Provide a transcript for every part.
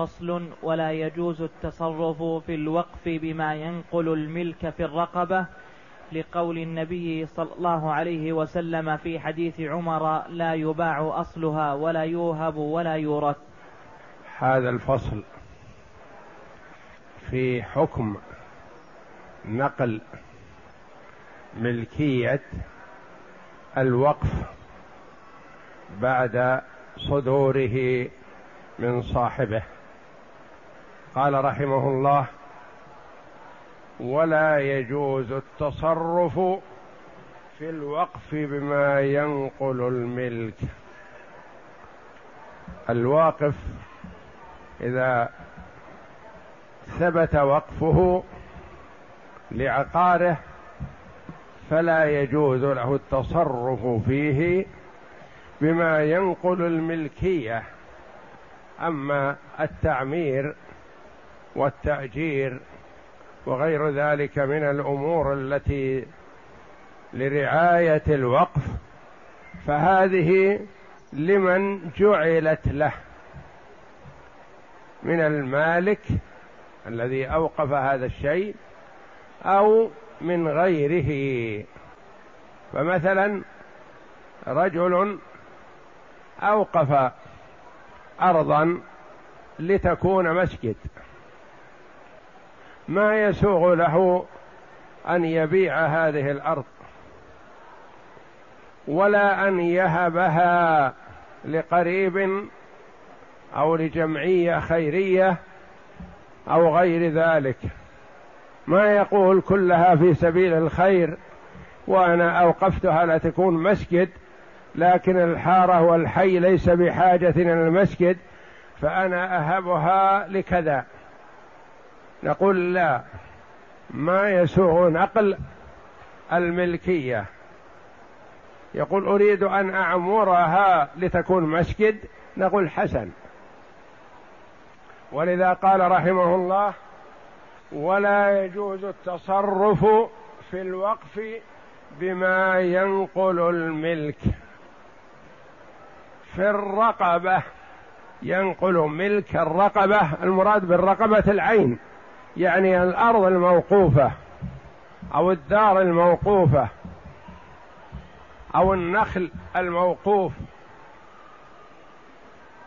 فصل ولا يجوز التصرف في الوقف بما ينقل الملك في الرقبة لقول النبي صلى الله عليه وسلم في حديث عمر لا يباع أصلها ولا يوهب ولا يورث. هذا الفصل في حكم نقل ملكية الوقف بعد صدوره من صاحبه. قال رحمه الله ولا يجوز التصرف في الوقف بما ينقل الملك. الواقف إذا ثبت وقفه لعقاره فلا يجوز له التصرف فيه بما ينقل الملكية. أما التعمير والتأجير وغير ذلك من الأمور التي لرعاية الوقف فهذه لمن جعلت له من المالك الذي أوقف هذا الشيء أو من غيره. فمثلا رجل أوقف أرضا لتكون مسجد. ما يسوغ له أن يبيع هذه الأرض ولا أن يهبها لقريب أو لجمعية خيرية أو غير ذلك. ما يقول كلها في سبيل الخير وأنا أوقفتها لتكون مسجد لكن الحارة والحي ليس بحاجة إلى المسجد فأنا أهبها لكذا. نقول لا ما يسوغ نقل الملكية. يقول أريد أن أعمرها لتكون مسجد نقول حسن. ولذا قال رحمه الله ولا يجوز التصرف في الوقف بما ينقل الملك. في الرقبة ينقل ملك الرقبة المراد بالرقبة العين. يعني الأرض الموقوفة أو الدار الموقوفة أو النخل الموقوف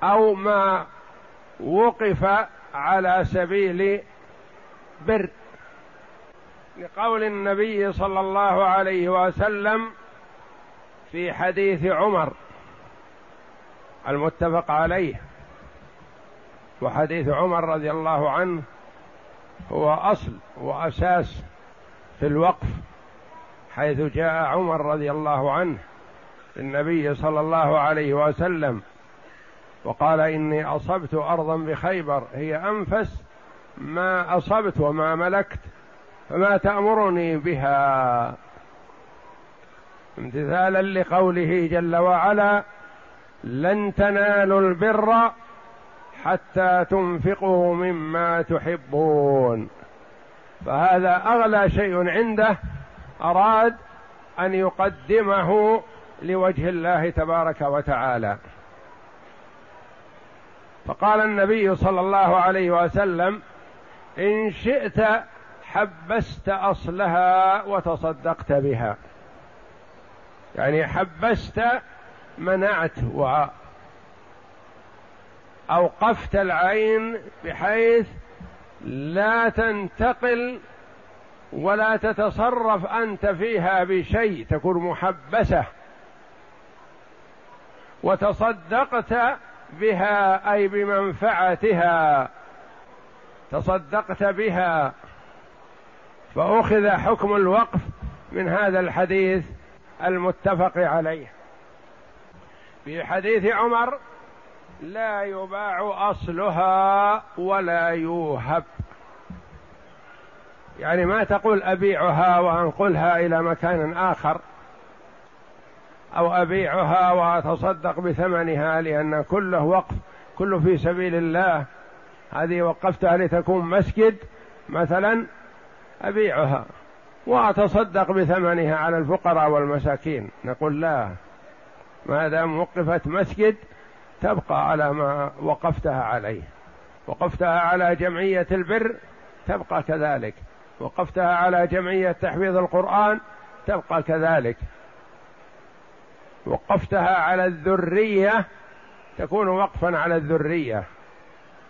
أو ما وقف على سبيل بر. لقول النبي صلى الله عليه وسلم في حديث عمر المتفق عليه وحديث عمر رضي الله عنه هو أصل وأساس في الوقف حيث جاء عمر رضي الله عنه النبي صلى الله عليه وسلم وقال إني أصبت أرضا بخيبر هي أنفس ما أصبت وما ملكت فما تأمرني بها. امتثالا لقوله جل وعلا لن تنالوا البر حتى تنفقوا مما تحبون. فهذا أغلى شيء عنده أراد أن يقدمه لوجه الله تبارك وتعالى. فقال النبي صلى الله عليه وسلم إن شئت حبست أصلها وتصدقت بها. يعني حبست منعت اوقفت العين بحيث لا تنتقل ولا تتصرف أنت فيها بشيء تكون محبسة. وتصدقت بها أي بمنفعتها. تصدقت بها. فأخذ حكم الوقف من هذا الحديث المتفق عليه. في حديث عمر لا يباع أصلها ولا يوهب. يعني ما تقول أبيعها وأنقلها إلى مكان آخر أو أبيعها وأتصدق بثمنها لأن كله وقف كله في سبيل الله. هذه وقفتها لتكون مسجد مثلا أبيعها وأتصدق بثمنها على الفقراء والمساكين. نقول لا ما دام وقفت مسجد تبقى على ما وقفتها عليه. وقفتها على جمعية البر تبقى كذلك. وقفتها على جمعية تحفيظ القرآن تبقى كذلك. وقفتها على الذرية تكون وقفا على الذرية.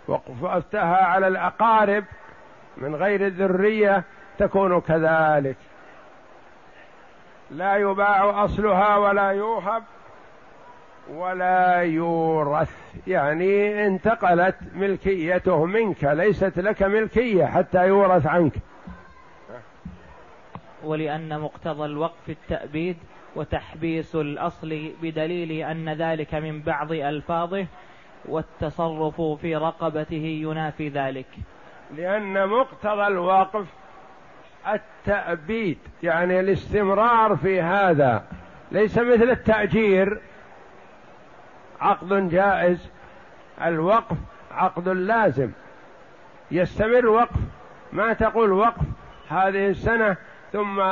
وقفتها على الأقارب من غير الذرية تكون كذلك. لا يباع أصلها ولا يوهب. ولا يورث. يعني انتقلت ملكيته منك ليست لك ملكية حتى يورث عنك. ولأن مقتضى الوقف التأبيد وتحبيس الأصل بدليل أن ذلك من بعض ألفاظه والتصرف في رقبته ينافي ذلك. لأن مقتضى الوقف التأبيد يعني الاستمرار في هذا. ليس مثل التأجير عقد جائز. الوقف عقد لازم. يستمر وقف. ما تقول وقف هذه السنة ثم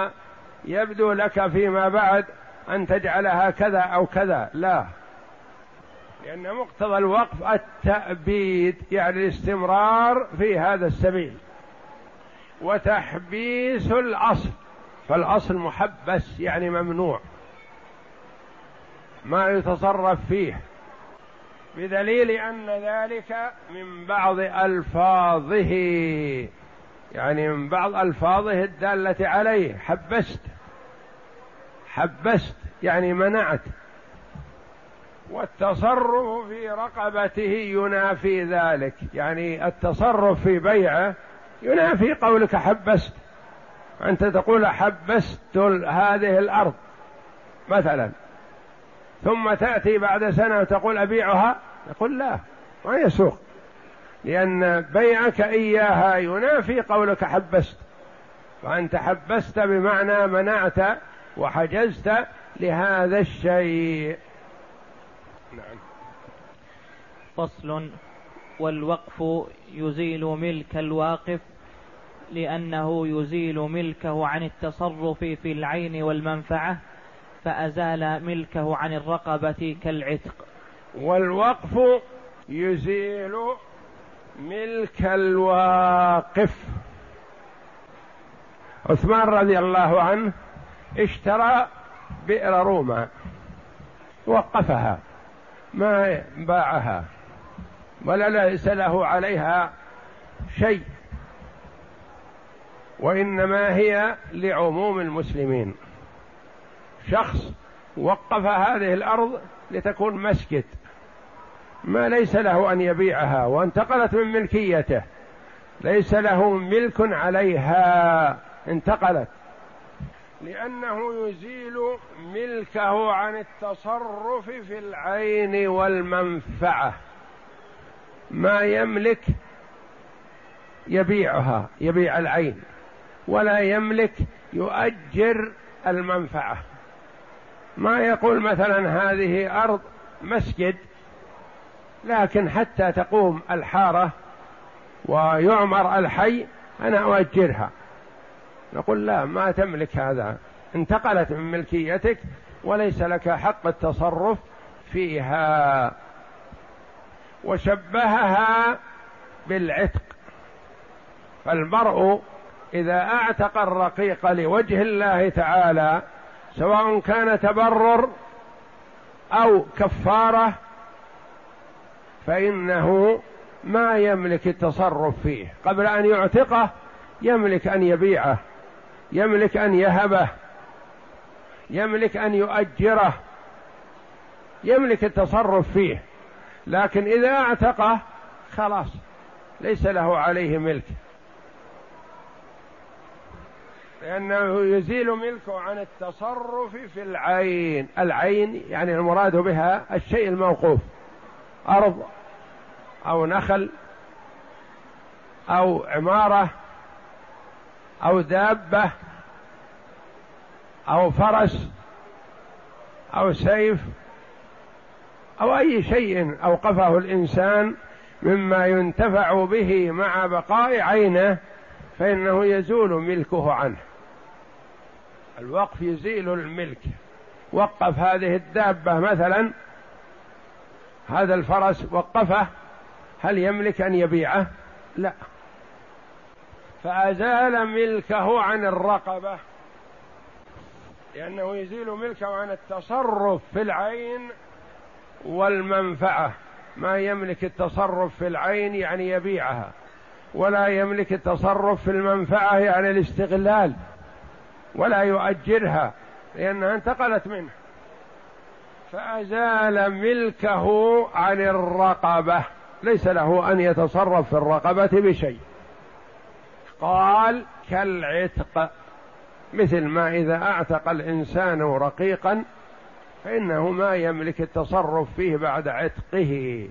يبدو لك فيما بعد أن تجعلها كذا أو كذا. لا. لأن مقتضى الوقف التأبيد يعني الاستمرار في هذا السبيل. وتحبيس الأصل. فالأصل محبس يعني ممنوع. ما يتصرف فيه. بدليل أن ذلك من بعض ألفاظه. يعني من بعض ألفاظه الدالة عليه. حبست. حبست يعني منعت. والتصرف في رقبته ينافي ذلك. يعني التصرف في بيعه ينافي قولك حبست. أنت تقول حبست هذه الأرض. مثلا. ثم تأتي بعد سنة وتقول أبيعها؟ يقول لا ما يسوق لأن بيعك إياها ينافي قولك حبست. فأنت حبست بمعنى منعت وحجزت لهذا الشيء. نعم. فصل. والوقف يزيل ملك الواقف لأنه يزيل ملكه عن التصرف في العين والمنفعة. فأزال ملكه عن الرقبة كالعتق. والوقف يزيل ملك الواقف. عثمان رضي الله عنه اشترى بئر روما وقفها ما باعها ولا ليس له عليها شيء وإنما هي لعموم المسلمين. شخص وقف هذه الأرض لتكون مسجد. ما ليس له أن يبيعها وانتقلت من ملكيته. ليس له ملك عليها انتقلت. لأنه يزيل ملكه عن التصرف في العين والمنفعة. ما يملك يبيعها يبيع العين. ولا يملك يؤجر المنفعة. ما يقول مثلا هذه أرض مسجد لكن حتى تقوم الحارة ويعمر الحي أنا أؤجرها. نقول لا ما تملك هذا. انتقلت من ملكيتك وليس لك حق التصرف فيها. وشبهها بالعتق. فالمرء إذا أعتق الرقيق لوجه الله تعالى سواء كان تبرر أو كفارة فإنه ما يملك التصرف فيه. قبل أن يعتقه يملك أن يبيعه يملك أن يهبه يملك أن يؤجره يملك التصرف فيه. لكن إذا اعتقه خلاص ليس له عليه ملك. لأنه يزيل ملكه عن التصرف في العين. العين يعني المراد بها الشيء الموقوف. أرض أو نخل أو عمارة أو دابة أو فرس أو سيف أو أي شيء أوقفه الإنسان مما ينتفع به مع بقاء عينه فإنه يزول ملكه عنه. الوقف يزيل الملك. وقف هذه الدابة مثلا هذا الفرس وقفه هل يملك أن يبيعه؟ لا. فأزال ملكه عن الرقبة لأنه يزيل ملكه عن التصرف في العين والمنفعة. ما يملك التصرف في العين يعني يبيعها ولا يملك التصرف في المنفعة يعني الاستغلال. ولا يؤجرها لأنها انتقلت منه. فأزال ملكه عن الرقبة ليس له أن يتصرف في الرقبة بشيء. قال كالعتق. مثل ما إذا أعتق الإنسان رقيقا فإنه ما يملك التصرف فيه بعد عتقه.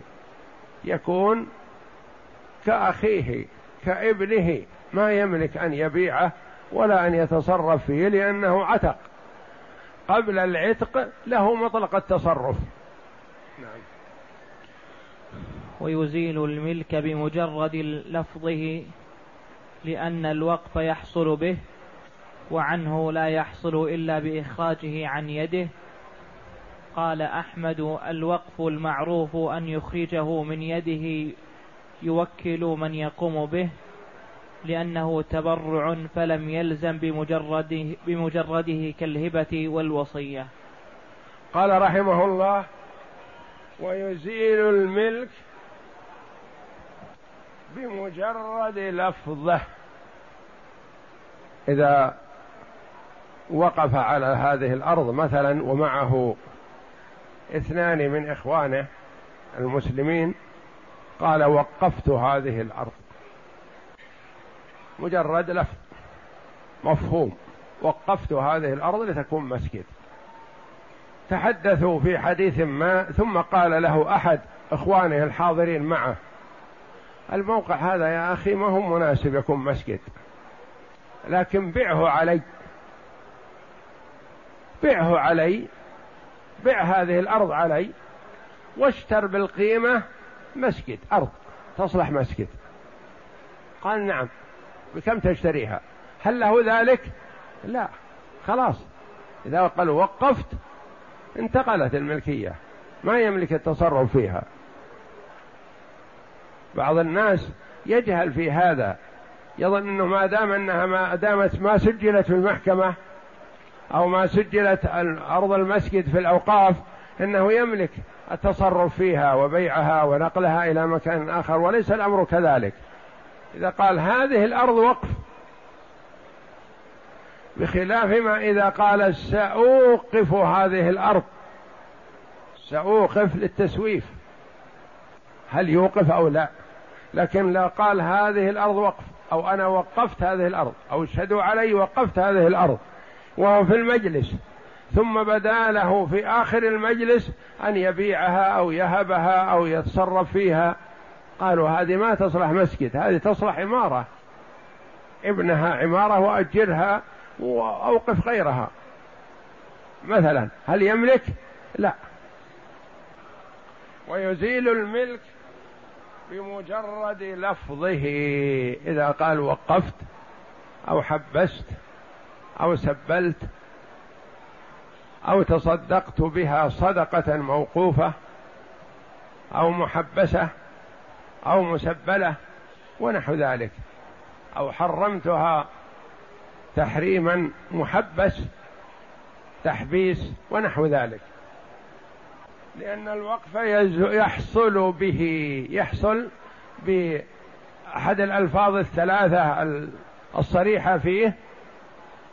يكون كأخيه كابنه ما يملك أن يبيعه. ولا أن يتصرف فيه لأنه عتق. قبل العتق له مطلق التصرف. نعم. ويزيل الملك بمجرد لفظه لأن الوقف يحصل به وعنه لا يحصل إلا بإخراجه عن يده. قال أحمد الوقف المعروف أن يخرجه من يده يوكل من يقوم به. لأنه تبرع فلم يلزم بمجرده, بمجرده كالهبة والوصية. قال رحمه الله ويزيل الملك بمجرد لفظه. إذا وقف على هذه الأرض مثلا ومعه اثنان من إخوانه المسلمين قال وقفت هذه الأرض. مجرد لفظ. مفهوم. وقفت هذه الأرض لتكون مسجد. تحدثوا في حديث ما ثم قال له أحد إخوانه الحاضرين معه الموقع هذا يا أخي ما هو مناسب يكون مسجد. لكن بعه علي. بعه علي. بع هذه الأرض علي. واشتر بالقيمة مسجد أرض. تصلح مسجد. قال نعم. بكم تشتريها؟ هل له ذلك؟ لا. خلاص. إذا قال وقفت انتقلت الملكية. ما يملك التصرف فيها. بعض الناس يجهل في هذا. يظن إنه ما دام أنها ما دامت ما سجلت في المحكمة أو ما سجلت أرض المسجد في الأوقاف إنه يملك التصرف فيها وبيعها ونقلها إلى مكان آخر وليس الأمر كذلك. إذا قال هذه الأرض وقف. بخلاف ما إذا قال سأوقف هذه الأرض. سأوقف للتسويف. هل يوقف أو لا؟ لكن لا قال هذه الأرض وقف أو أنا وقفت هذه الأرض أو اشهدوا علي وقفت هذه الأرض وهو في المجلس ثم بدا له في آخر المجلس أن يبيعها أو يهبها أو يتصرف فيها. قالوا هذه ما تصلح مسجد هذه تصلح عمارة. ابنها عمارة وأجرها وأوقف غيرها مثلا هل يملك؟ لا. ويزيل الملك بمجرد لفظه. إذا قال وقفت أو حبست أو سبلت أو تصدقت بها صدقة موقوفة أو محبسة أو مسبلة ونحو ذلك. أو حرمتها تحريما محبس تحبيس ونحو ذلك. لأن الوقف يحصل به يحصل بأحد الألفاظ الثلاثة الصريحة فيه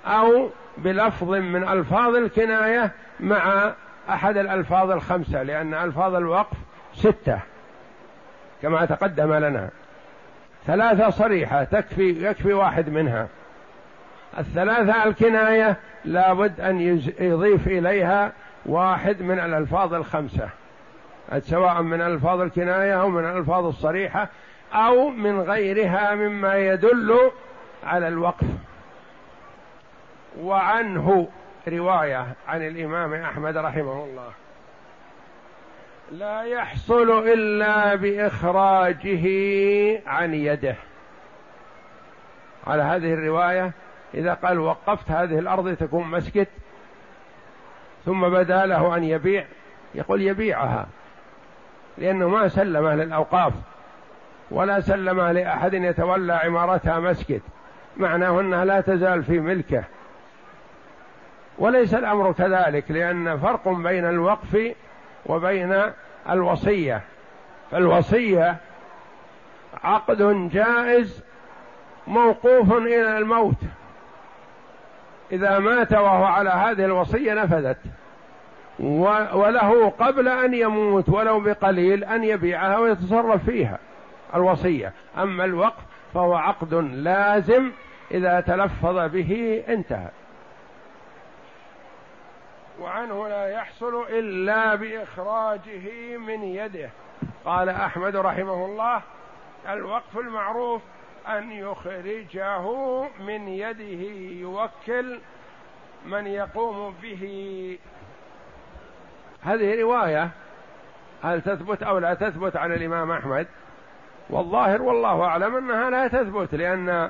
أو بلفظ من ألفاظ الكناية مع أحد الألفاظ الخمسة لأن ألفاظ الوقف ستة. كما تقدم لنا. ثلاثة صريحة تكفي يكفي واحد منها. الثلاثة الكناية لابد أن يضيف إليها واحد من الألفاظ الخمسة. سواء من ألفاظ الكناية أو من الألفاظ الصريحة أو من غيرها مما يدل على الوقف. وعنه رواية عن الإمام أحمد رحمه الله. لا يحصل إلا بإخراجه عن يده. على هذه الرواية إذا قال وقفت هذه الأرض تكون مسجد ثم بدا له أن يبيع يقول يبيعها لأنه ما سلمها للأوقاف ولا سلمها لأحد يتولى عمارتها مسجد معناه أنها لا تزال في ملكه. وليس الأمر كذلك لأن فرق بين الوقف وبين الوصية. فالوصية عقد جائز موقوف إلى الموت. إذا مات وهو على هذه الوصية نفذت. وله قبل أن يموت ولو بقليل أن يبيعها ويتصرف فيها الوصية. أما الوقف فهو عقد لازم إذا تلفظ به انتهى. وعنه لا يحصل إلا بإخراجه من يده. قال أحمد رحمه الله الوقف المعروف أن يخرجه من يده يوكل من يقوم به. هذه رواية هل تثبت أو لا تثبت عن الإمام أحمد؟ والظاهر والله أعلم أنها لا تثبت لأن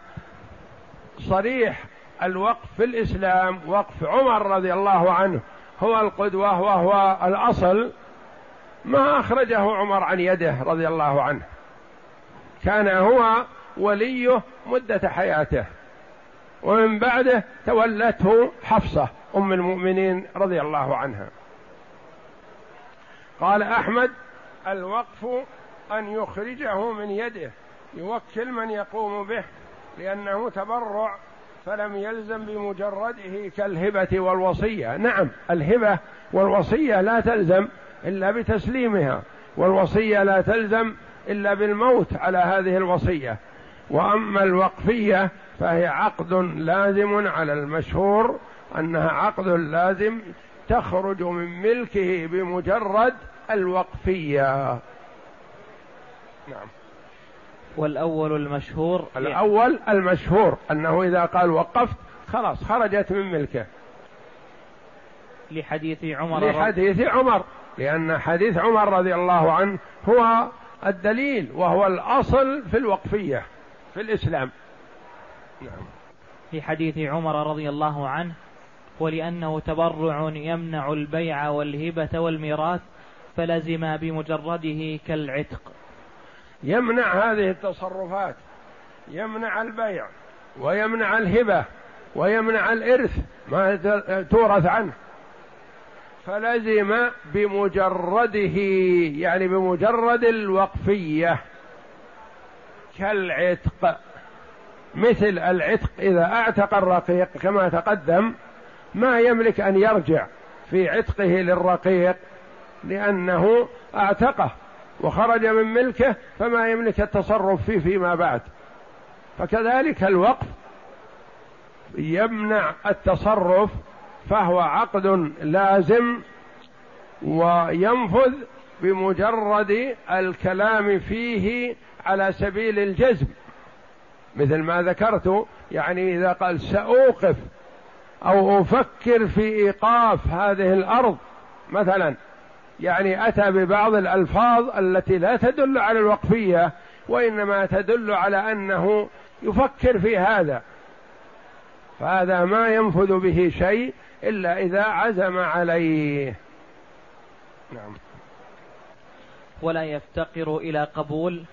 صريح الوقف في الإسلام وقف عمر رضي الله عنه هو القدوة وهو الأصل ما أخرجه عمر عن يده رضي الله عنه. كان هو وليه مدة حياته. ومن بعده تولته حفصة أم المؤمنين رضي الله عنها. قال أحمد الوقف أن يخرجه من يده يوكل من يقوم به لأنه تبرع فلم يلزم بمجرده كالهبة والوصية. نعم الهبة والوصية لا تلزم إلا بتسليمها والوصية لا تلزم إلا بالموت على هذه الوصية. وأما الوقفية فهي عقد لازم على المشهور أنها عقد لازم تخرج من ملكه بمجرد الوقفية. نعم. والأول المشهور الأول المشهور أنه إذا قال وقفت خلاص خرجت من ملكه. لحديث عمر لحديث عمر لأن حديث عمر رضي الله عنه هو الدليل وهو الأصل في الوقفية في الإسلام. نعم. في حديث عمر رضي الله عنه ولأنه تبرع يمنع البيع والهبة والميراث فلزم بمجرده كالعتق. يمنع هذه التصرفات يمنع البيع ويمنع الهبة ويمنع الإرث ما تورث عنه. فلزم بمجرده يعني بمجرد الوقفية كالعتق مثل العتق إذا أعتق الرقيق كما تقدم ما يملك أن يرجع في عتقه للرقيق لأنه أعتقه. وخرج من ملكه فما يملك التصرف فيه فيما بعد. فكذلك الوقف يمنع التصرف فهو عقد لازم وينفذ بمجرد الكلام فيه على سبيل الجزم. مثل ما ذكرت يعني إذا قال سأوقف أو أفكر في إيقاف هذه الأرض مثلا يعني أتى ببعض الألفاظ التي لا تدل على الوقفية وإنما تدل على أنه يفكر في هذا. فهذا ما ينفذ به شيء إلا إذا عزم عليه. نعم. ولا يفتقر إلى قبول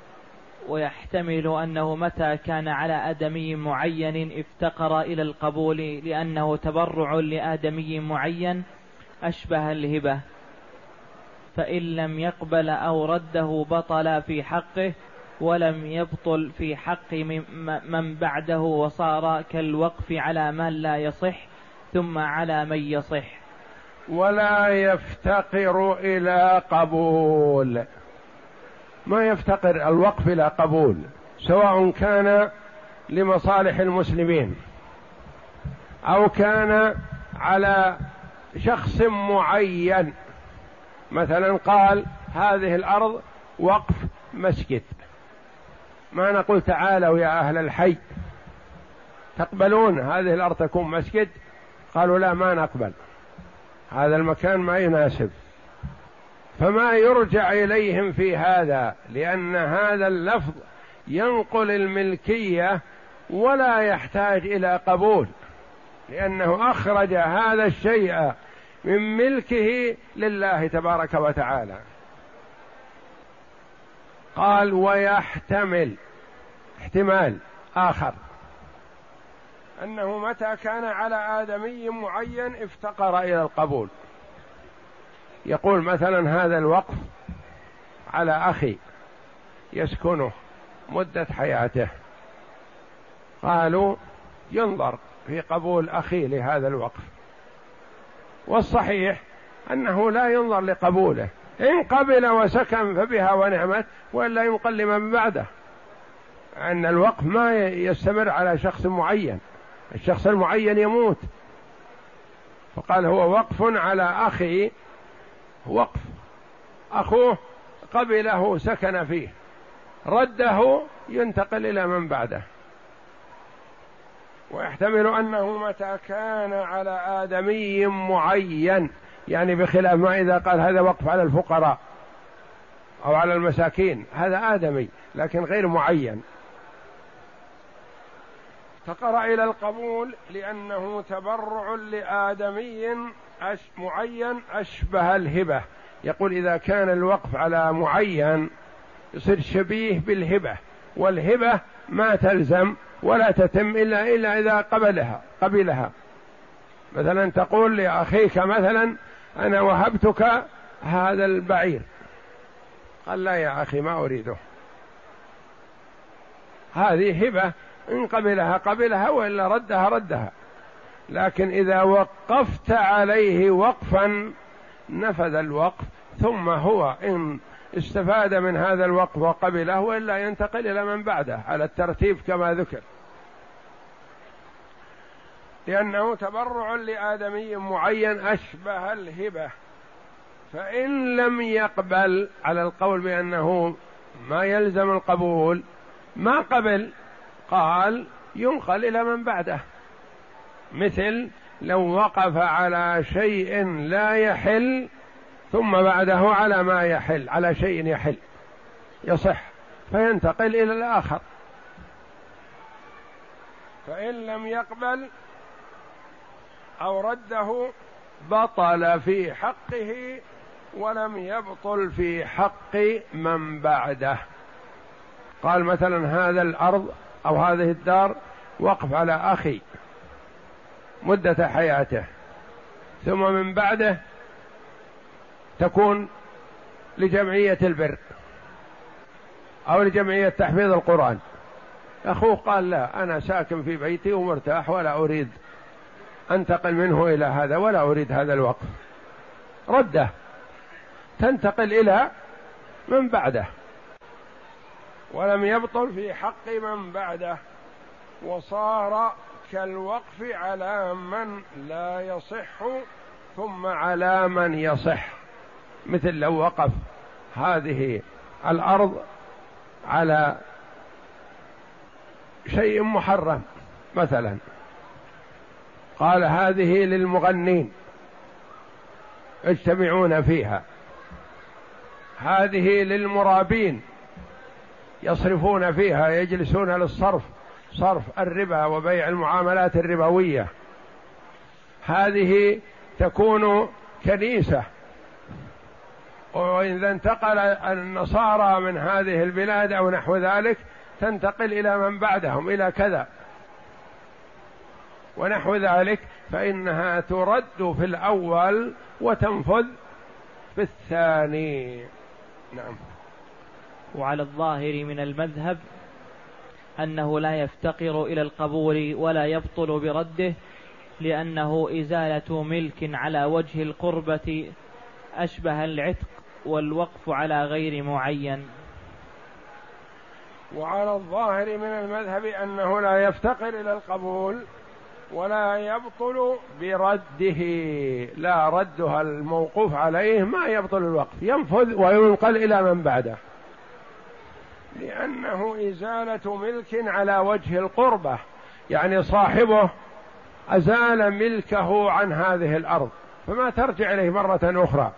ويحتمل أنه متى كان على آدمي معين افتقر إلى القبول لأنه تبرع لآدمي معين أشبه الهبة. فإن لم يقبل أو رده بطل في حقه ولم يبطل في حق من بعده وصار كالوقف على من لا يصح ثم على من يصح. ولا يفتقر إلى قبول. ما يفتقر الوقف إلى قبول سواء كان لمصالح المسلمين أو كان على شخص معين. مثلا قال هذه الأرض وقف مسجد. ما نقول تعالوا يا أهل الحي. تقبلون هذه الأرض تكون مسجد؟ قالوا لا ما نقبل. هذا المكان ما يناسب. فما يرجع إليهم في هذا لأن هذا اللفظ ينقل الملكية ولا يحتاج إلى قبول لأنه أخرج هذا الشيء من ملكه لله تبارك وتعالى. قال ويحتمل احتمال آخر. أنه متى كان على آدمي معين افتقر إلى القبول. يقول مثلا هذا الوقف على أخي يسكنه مدة حياته. قالوا ينظر في قبول أخي لهذا الوقف. والصحيح أنه لا ينظر لقبوله. إن قبل وسكن فبها ونعمت وإلا ينقل لمن بعده. أن الوقف ما يستمر على شخص معين. الشخص المعين يموت. فقال هو وقف على أخي. وقف. أخوه قبله سكن فيه. رده ينتقل إلى من بعده. ويحتمل أنه متى كان على آدمي معين يعني بخلاف ما إذا قال هذا وقف على الفقراء أو على المساكين هذا آدمي لكن غير معين. فقرأ إلى القبول لأنه تبرع لآدمي معين أشبه الهبة. يقول إذا كان الوقف على معين يصير شبيه بالهبة والهبة ما تلزم ولا تتم إلا إلا إذا قبلها قبلها. مثلا تقول لأخيك مثلا أنا وهبتك هذا البعير. قال لا يا أخي ما أريده. هذه هبة إن قبلها قبلها وإلا ردها ردها. لكن إذا وقفت عليه وقفا نفذ الوقف ثم هو إن استفاد من هذا الوقف وقبله وإلا ينتقل إلى من بعده على الترتيب كما ذكر. لأنه تبرع لآدمي معين أشبه الهبة. فإن لم يقبل على القول بأنه ما يلزم القبول ما قبل قال ينقل إلى من بعده. مثل لو وقف على شيء لا يحل ثم بعده على ما يحل على شيء يحل يصح فينتقل إلى الآخر. فإن لم يقبل أو رده بطل في حقه ولم يبطل في حق من بعده. قال مثلا هذا الأرض أو هذه الدار وقف على أخي مدة حياته ثم من بعده تكون لجمعية البر أو لجمعية تحفيظ القرآن. أخوه قال لا أنا ساكن في بيتي ومرتاح ولا أريد أنتقل منه إلى هذا ولا أريد هذا الوقف رده. تنتقل إلى من بعده. ولم يبطل في حق من بعده. وصار كالوقف على من لا يصح ثم على من يصح. مثل لو وقف هذه الأرض على شيء محرم مثلا. قال هذه للمغنين يجتمعون فيها. هذه للمرابين يصرفون فيها يجلسون للصرف صرف الربا وبيع المعاملات الربوية. هذه تكون كنيسة. واذا انتقل النصارى من هذه البلاد أو نحو ذلك تنتقل إلى من بعدهم إلى كذا. ونحو ذلك فإنها ترد في الأول وتنفذ في الثاني. نعم. وعلى الظاهر من المذهب أنه لا يفتقر إلى القبول ولا يبطل برده لأنه إزالة ملك على وجه القربة أشبه العتق والوقف على غير معين. وعلى الظاهر من المذهب أنه لا يفتقر إلى القبول ولا يبطل برده. لا ردها الموقوف عليه ما يبطل الوقف. ينفذ وينقل إلى من بعده. لأنه إزالة ملك على وجه القربة. يعني صاحبه أزال ملكه عن هذه الأرض. فما ترجع إليه مرة أخرى.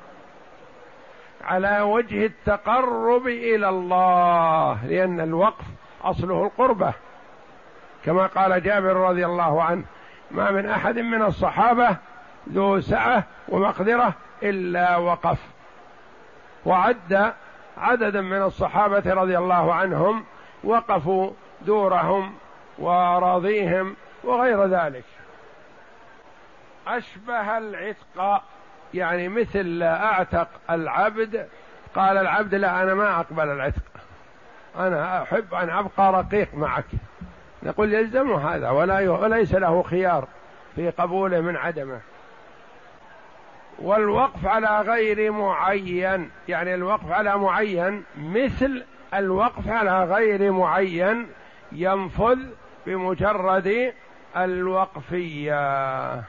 على وجه التقرب إلى الله. لأن الوقف أصله القربة. كما قال جابر رضي الله عنه ما من أحد من الصحابة ذو سعة ومقدرة إلا وقف. وعد عددا من الصحابة رضي الله عنهم وقفوا دورهم وأراضيهم وغير ذلك. أشبه العتق يعني مثل أعتق العبد قال العبد لا أنا ما أقبل العتق. أنا أحب أن أبقى رقيق معك. نقول يلزمه هذا ولا وليس له خيار في قبوله من عدمه. والوقف على غير معين يعني الوقف على معين مثل الوقف على غير معين ينفذ بمجرد الوقفية.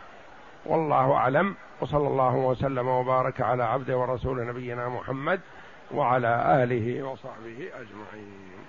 والله أعلم وصلى الله وسلم وبارك على عبده ورسول نبينا محمد وعلى آله وصحبه أجمعين.